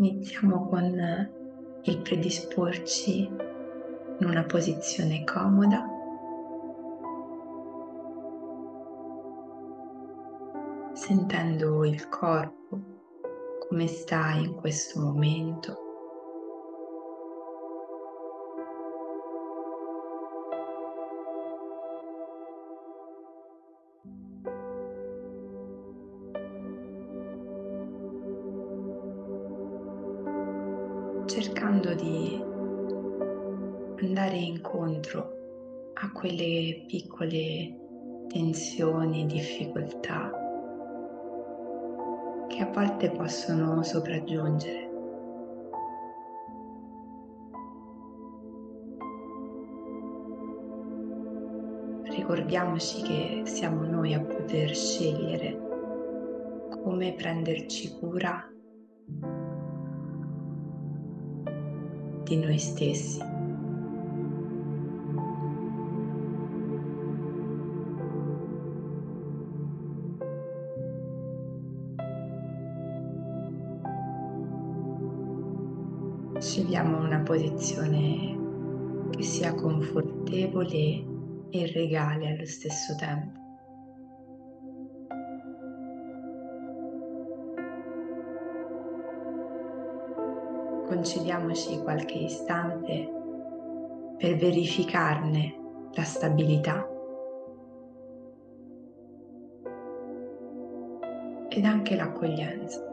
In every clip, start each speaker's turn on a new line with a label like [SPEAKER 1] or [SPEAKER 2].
[SPEAKER 1] Iniziamo con il predisporci in una posizione comoda. Sentendo il corpo come sta in questo momento. Quelle piccole tensioni, difficoltà che a volte possono sopraggiungere. Ricordiamoci che siamo noi a poter scegliere come prenderci cura di noi stessi. Scegliamo una posizione che sia confortevole e regale allo stesso tempo. concediamoci qualche istante per verificarne la stabilità ed anche l'accoglienza.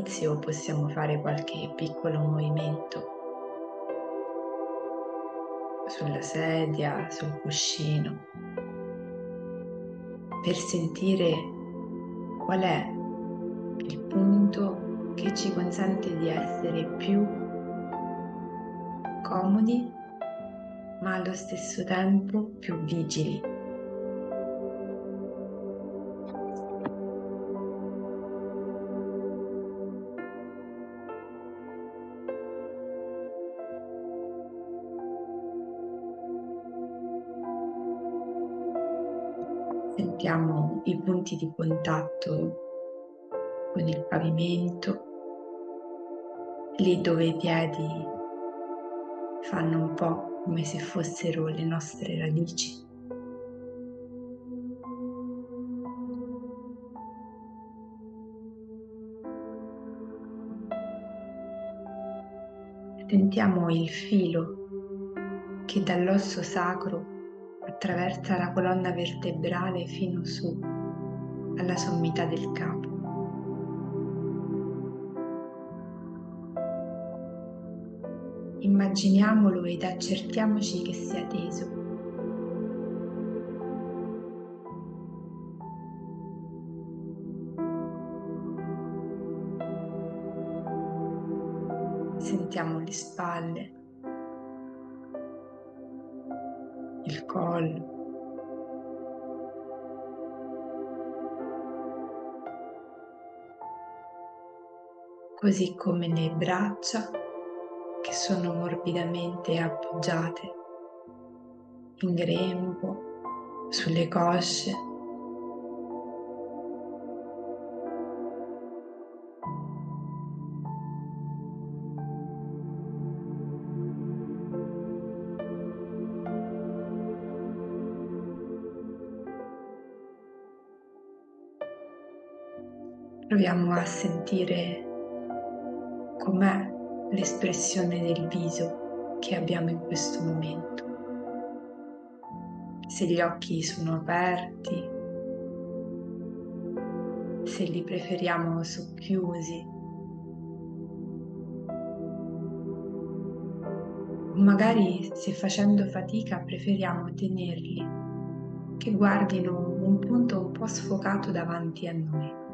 [SPEAKER 1] All'inizio possiamo fare qualche piccolo movimento sulla sedia, sul cuscino, per sentire qual è il punto che ci consente di essere più comodi ma allo stesso tempo più vigili. Sentiamo i punti di contatto con il pavimento, lì dove i piedi fanno un po' come se fossero le nostre radici. Sentiamo il filo che dall'osso sacro attraversa la colonna vertebrale fino su alla sommità del capo. Immaginiamolo ed accertiamoci che sia teso. Sentiamo le spalle, il collo. Così come le braccia che sono morbidamente appoggiate in grembo, sulle cosce Proviamo a sentire com'è l'espressione del viso che abbiamo in questo momento. Se gli occhi sono aperti, se li preferiamo socchiusi. Magari se facendo fatica preferiamo tenerli, che guardino un punto un po' sfocato davanti a noi.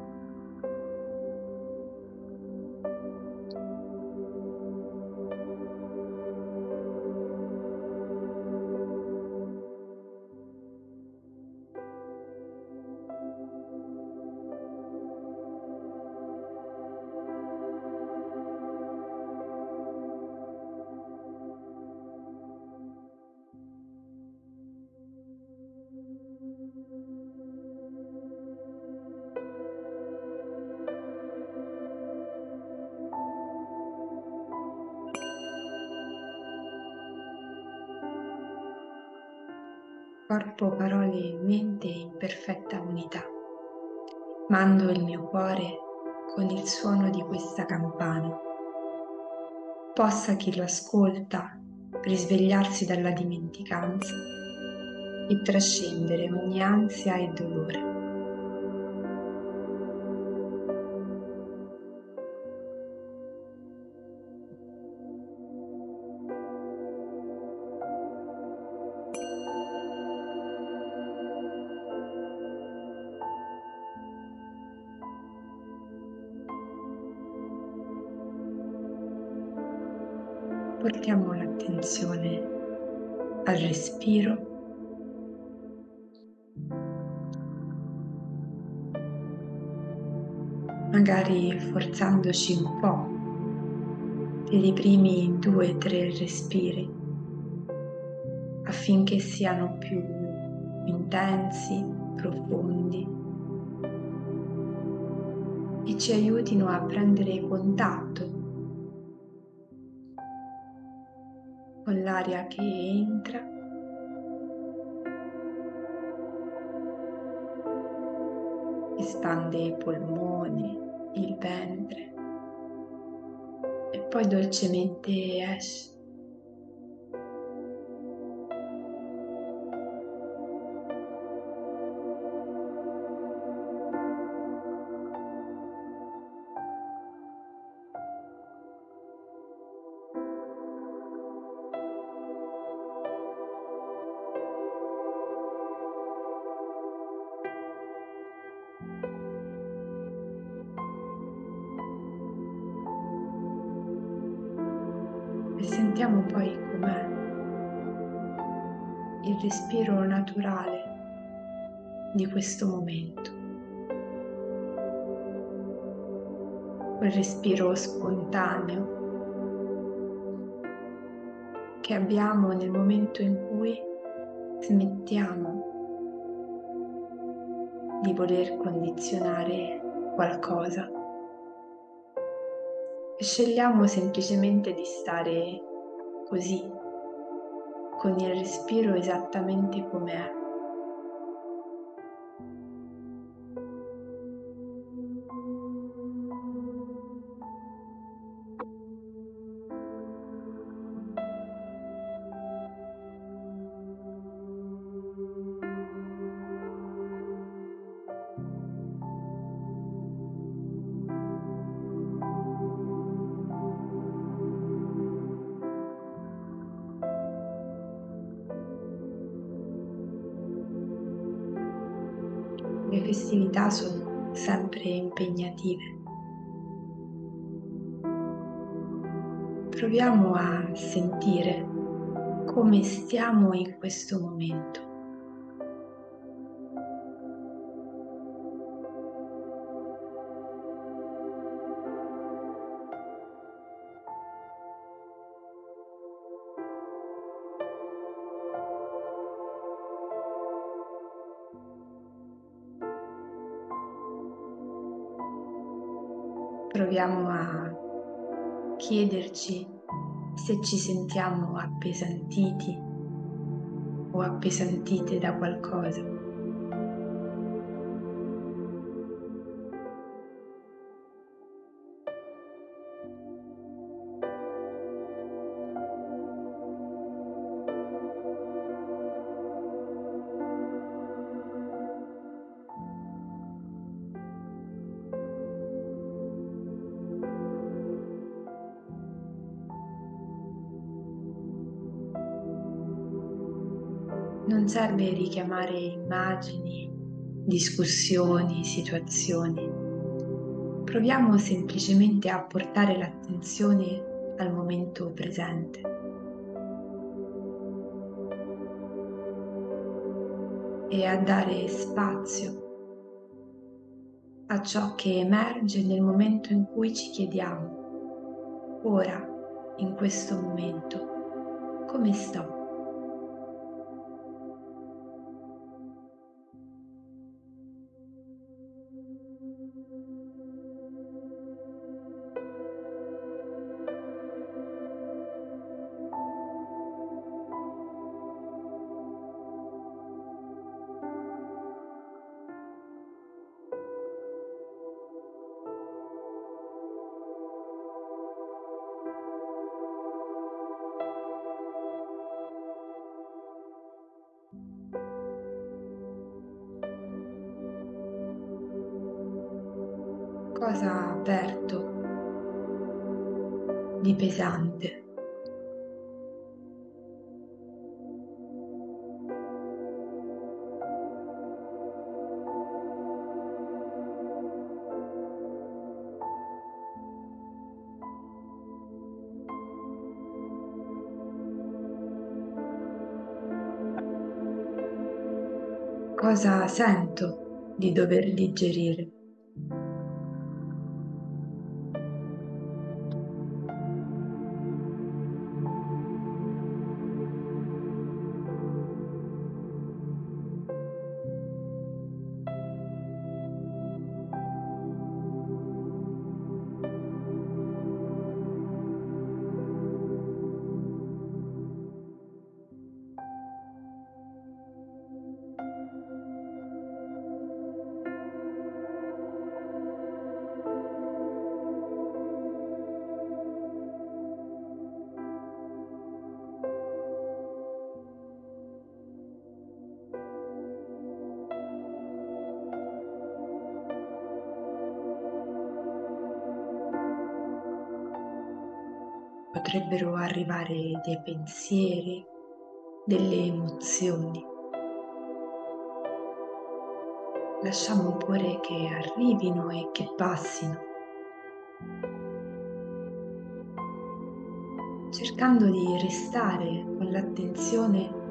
[SPEAKER 1] Corpo, parole e mente in perfetta unità. Mando il mio cuore con il suono di questa campana. Possa chi lo ascolta risvegliarsi dalla dimenticanza e trascendere ogni ansia e dolore. Portiamo l'attenzione al respiro. Magari forzandoci un po' per i primi due o tre respiri affinché siano più intensi, profondi e ci aiutino a prendere contatto con l'aria che entra espande i polmoni, il ventre e poi dolcemente esce. Sentiamo poi com'è il respiro naturale di questo momento. Quel respiro spontaneo che abbiamo nel momento in cui smettiamo di voler condizionare qualcosa scegliamo semplicemente di stare così, con il respiro esattamente come festività sono sempre impegnative. Proviamo a sentire come stiamo in questo momento. Proviamo a chiederci se ci sentiamo appesantiti o appesantite da qualcosa. Richiamare immagini, discussioni, situazioni. Proviamo semplicemente a portare l'attenzione al momento presente. E a dare spazio a ciò che emerge nel momento in cui ci chiediamo, ora, in questo momento, come sto? Cosa sento di dover digerire? Potrebbero arrivare dei pensieri, delle emozioni. Lasciamo pure che arrivino e che passino, cercando di restare con l'attenzione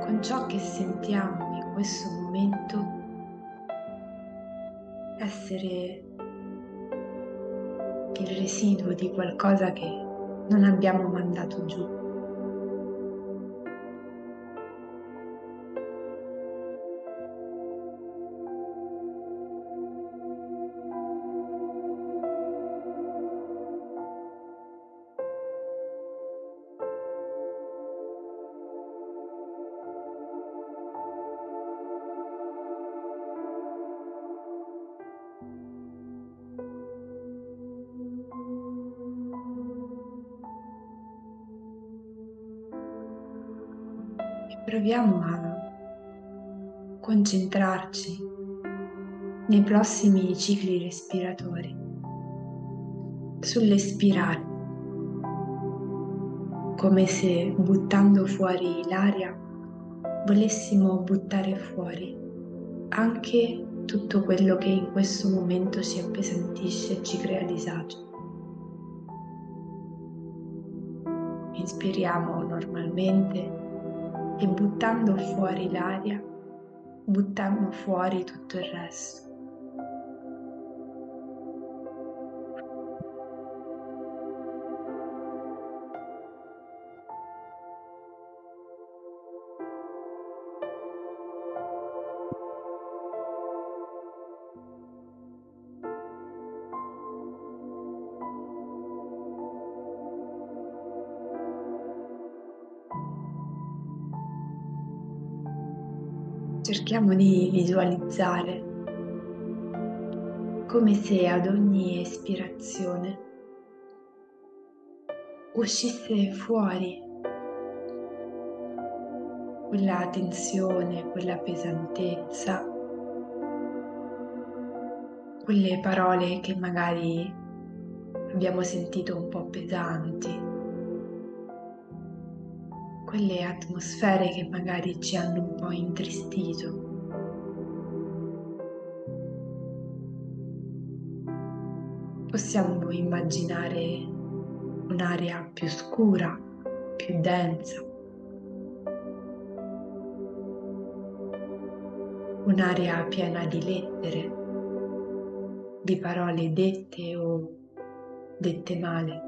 [SPEAKER 1] con ciò che sentiamo in questo momento, essere il residuo di qualcosa che non abbiamo mandato giù. Proviamo a concentrarci nei prossimi cicli respiratori sull'espirare, come se buttando fuori l'aria volessimo buttare fuori anche tutto quello che in questo momento ci appesantisce e ci crea disagio. Inspiriamo normalmente e buttando fuori l'aria, buttiamo fuori tutto il resto. Cerchiamo di visualizzare come se ad ogni espirazione uscisse fuori quella tensione, quella pesantezza, quelle parole che magari abbiamo sentito un po' pesanti quelle atmosfere che magari ci hanno un po' intristito. Possiamo immaginare un'area più scura, più densa, un'area piena di lettere, di parole dette o dette male.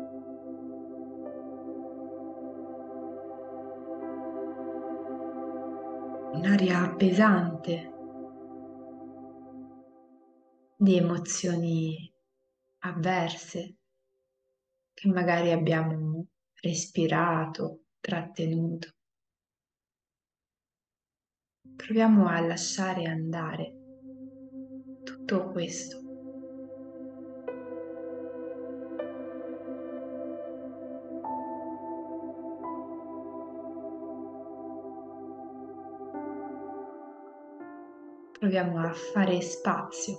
[SPEAKER 1] Un'aria pesante di emozioni avverse che magari abbiamo respirato, trattenuto. Proviamo a lasciare andare tutto questo proviamo a fare spazio.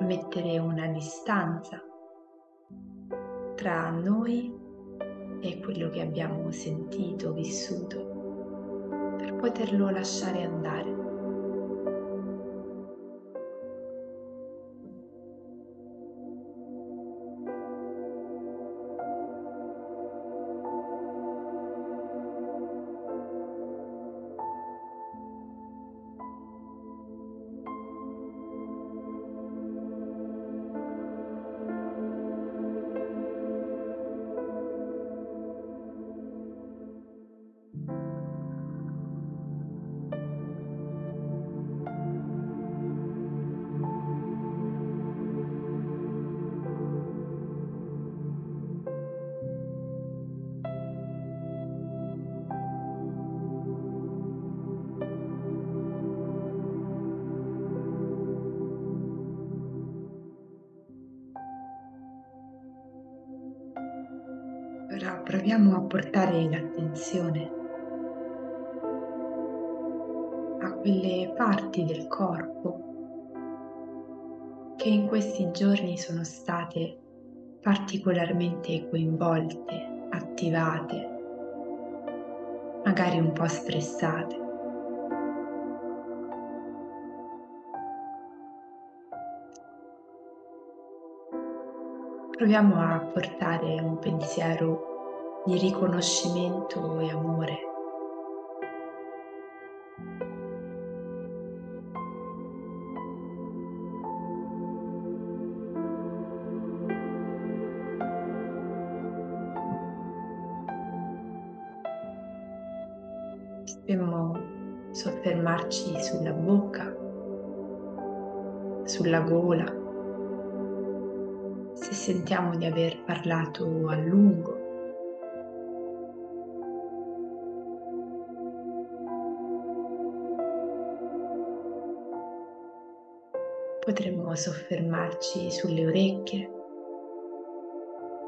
[SPEAKER 1] Mettere una distanza tra noi e quello che abbiamo sentito, vissuto, per poterlo lasciare andare. Proviamo a portare l'attenzione a quelle parti del corpo che in questi giorni sono state particolarmente coinvolte, attivate, magari un po' stressate. Proviamo a portare un pensiero di riconoscimento e amore. Dobbiamo soffermarci sulla bocca, sulla gola, se sentiamo di aver parlato a lungo. Potremmo soffermarci sulle orecchie,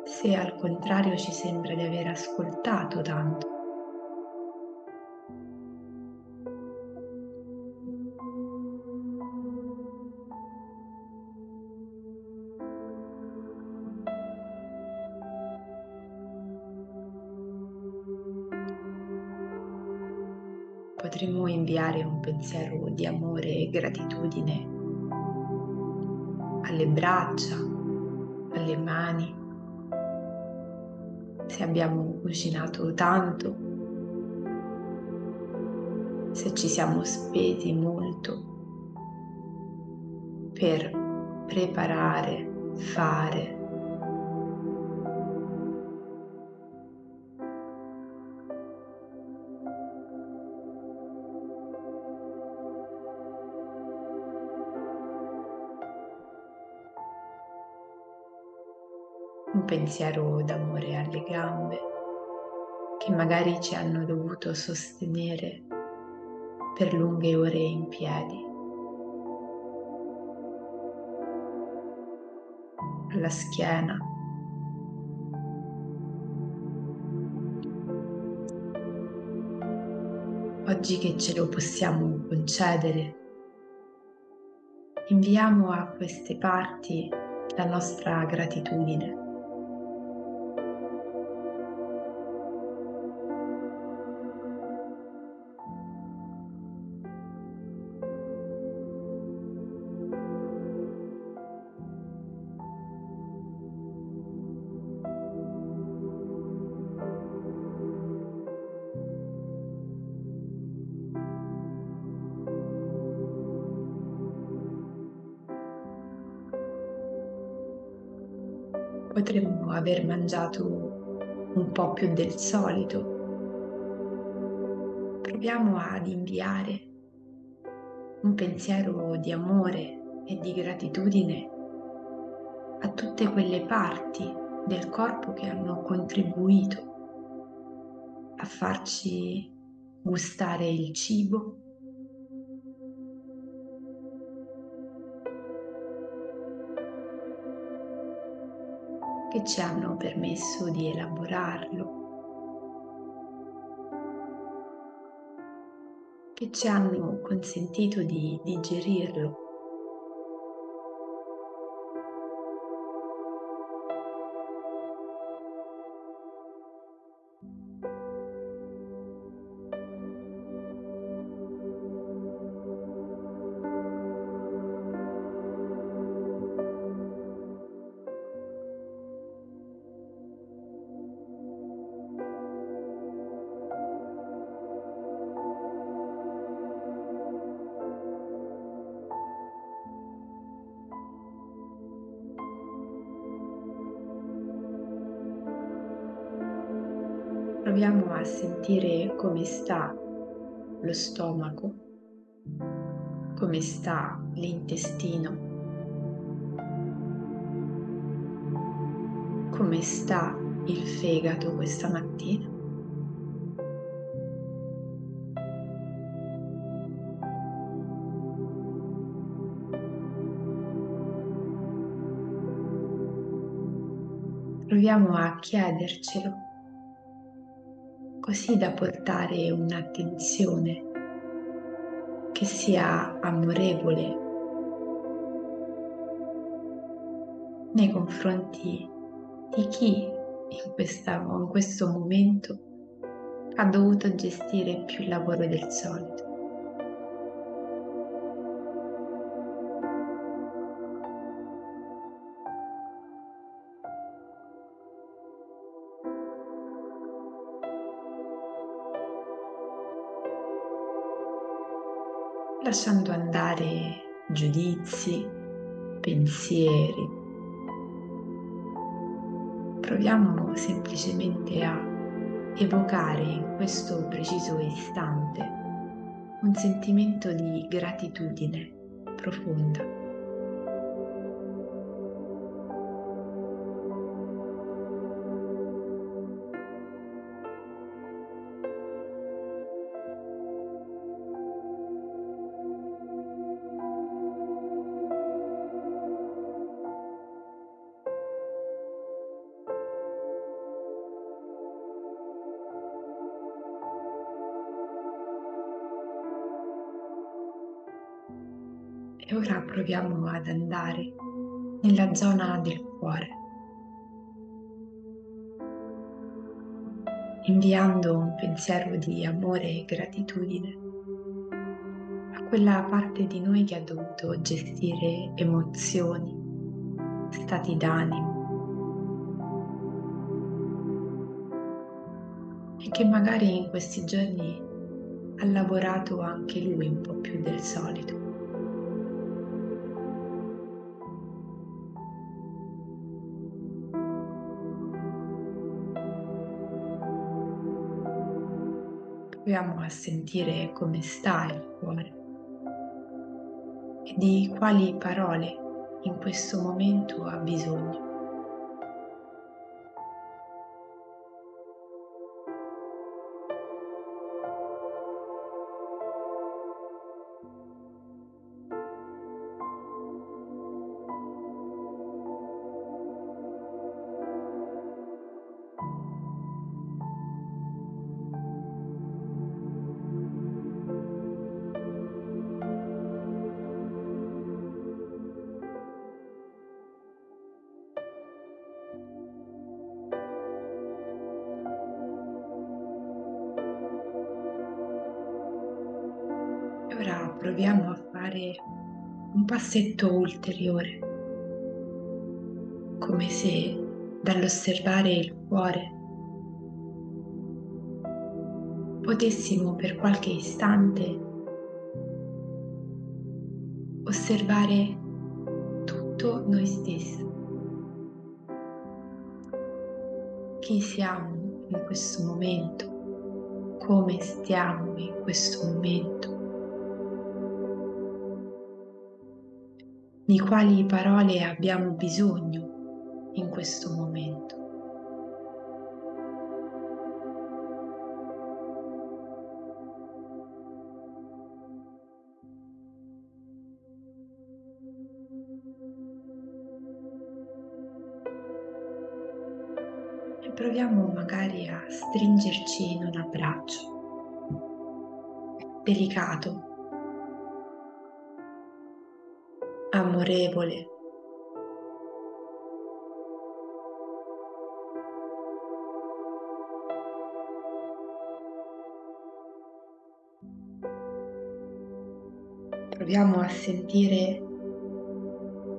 [SPEAKER 1] se al contrario ci sembra di aver ascoltato tanto. potremmo inviare un pensiero di amore e gratitudine alle braccia, alle mani, se abbiamo cucinato tanto, se ci siamo spesi molto per preparare, fare, pensiero d'amore alle gambe che magari ci hanno dovuto sostenere per lunghe ore in piedi, alla schiena. Oggi che ce lo possiamo concedere, inviamo a queste parti la nostra gratitudine. Potremmo aver mangiato un po' più del solito. Proviamo ad inviare un pensiero di amore e di gratitudine a tutte quelle parti del corpo che hanno contribuito a farci gustare il cibo che ci hanno permesso di elaborarlo, che ci hanno consentito di digerirlo. Stomaco, come sta l'intestino, come sta il fegato questa mattina. Proviamo a chiedercelo, così da portare un'attenzione che sia amorevole nei confronti di chi in, questa, in questo momento ha dovuto gestire più lavoro del solito. Lasciando andare giudizi, pensieri. Proviamo semplicemente a evocare in questo preciso istante un sentimento di gratitudine profonda. Proviamo ad andare nella zona del cuore, inviando un pensiero di amore e gratitudine a quella parte di noi che ha dovuto gestire emozioni, stati d'animo e che magari in questi giorni ha lavorato anche lui un po' più del solito. Proviamo a sentire come sta il cuore e di quali parole in questo momento ha bisogno. Proviamo a fare un passetto ulteriore, come se dall'osservare il cuore potessimo per qualche istante osservare tutto noi stessi. Chi siamo in questo momento, come stiamo in questo momento. Di quali parole abbiamo bisogno in questo momento. Proviamo magari a stringerci in un abbraccio delicato amorevole. Proviamo a sentire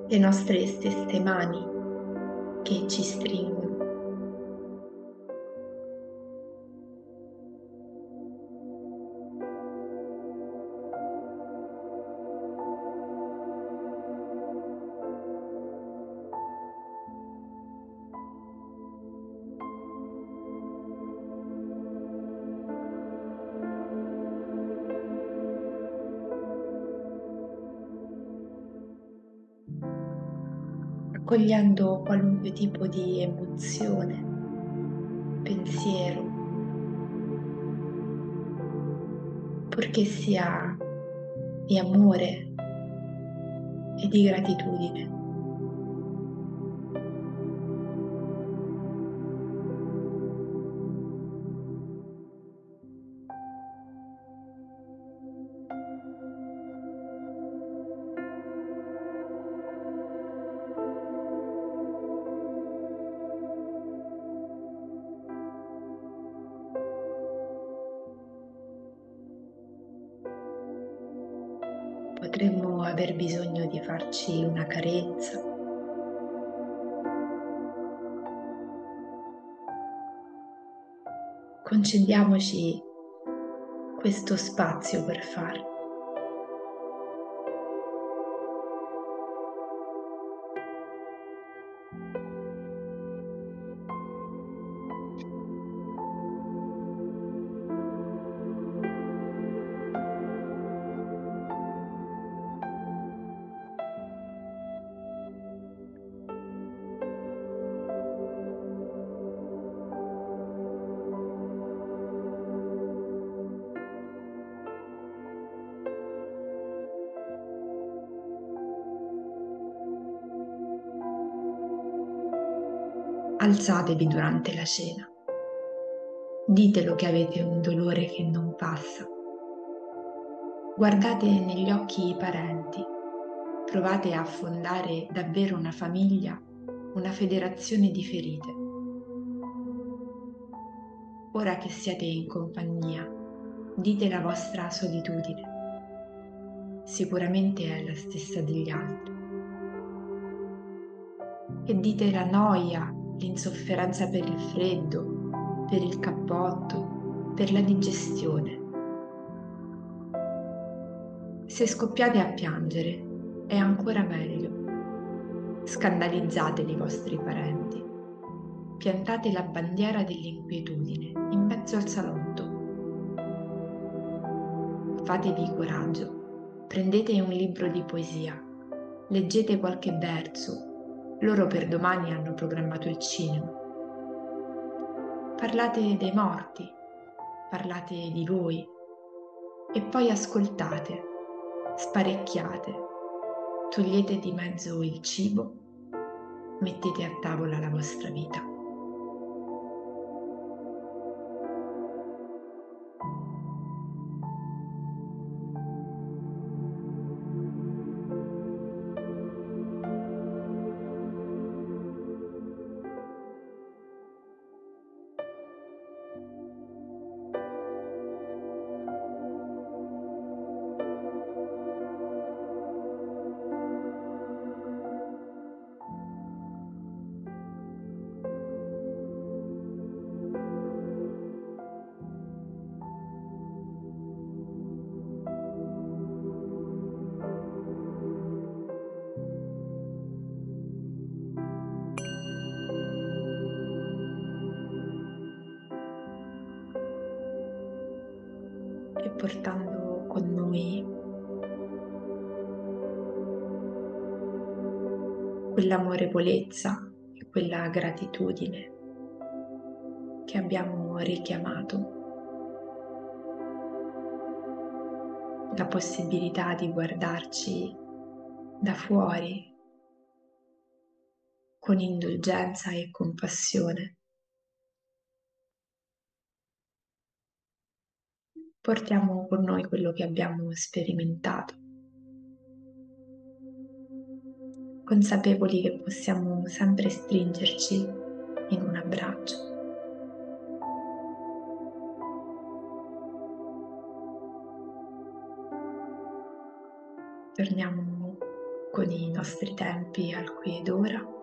[SPEAKER 1] le nostre stesse mani che ci stringono. Accogliendo qualunque tipo di emozione, pensiero, purché sia di amore e di gratitudine. Concediamoci questo spazio per farlo. Alzatevi durante la cena. Ditelo che avete un dolore che non passa. Guardate negli occhi i parenti. Provate a fondare davvero una famiglia, una federazione di ferite. Ora che siete in compagnia, dite la vostra solitudine. Sicuramente è la stessa degli altri. E dite la noia l'insofferenza per il freddo, per il cappotto, per la digestione. Se scoppiate a piangere, è ancora meglio. Scandalizzate i vostri parenti. Piantate la bandiera dell'inquietudine in mezzo al salotto. Fatevi coraggio. Prendete un libro di poesia. Leggete qualche verso loro per domani hanno programmato il cinema. Parlate dei morti, parlate di voi e poi ascoltate, sparecchiate, togliete di mezzo il cibo, mettete a tavola la vostra vita. Portando con noi quell'amorevolezza e quella gratitudine che abbiamo richiamato. La possibilità di guardarci da fuori con indulgenza e compassione. Portiamo con noi quello che abbiamo sperimentato, consapevoli che possiamo sempre stringerci in un abbraccio. Torniamo con i nostri tempi al qui ed ora.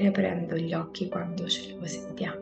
[SPEAKER 1] Riaprendo gli occhi quando ce lo sentiamo.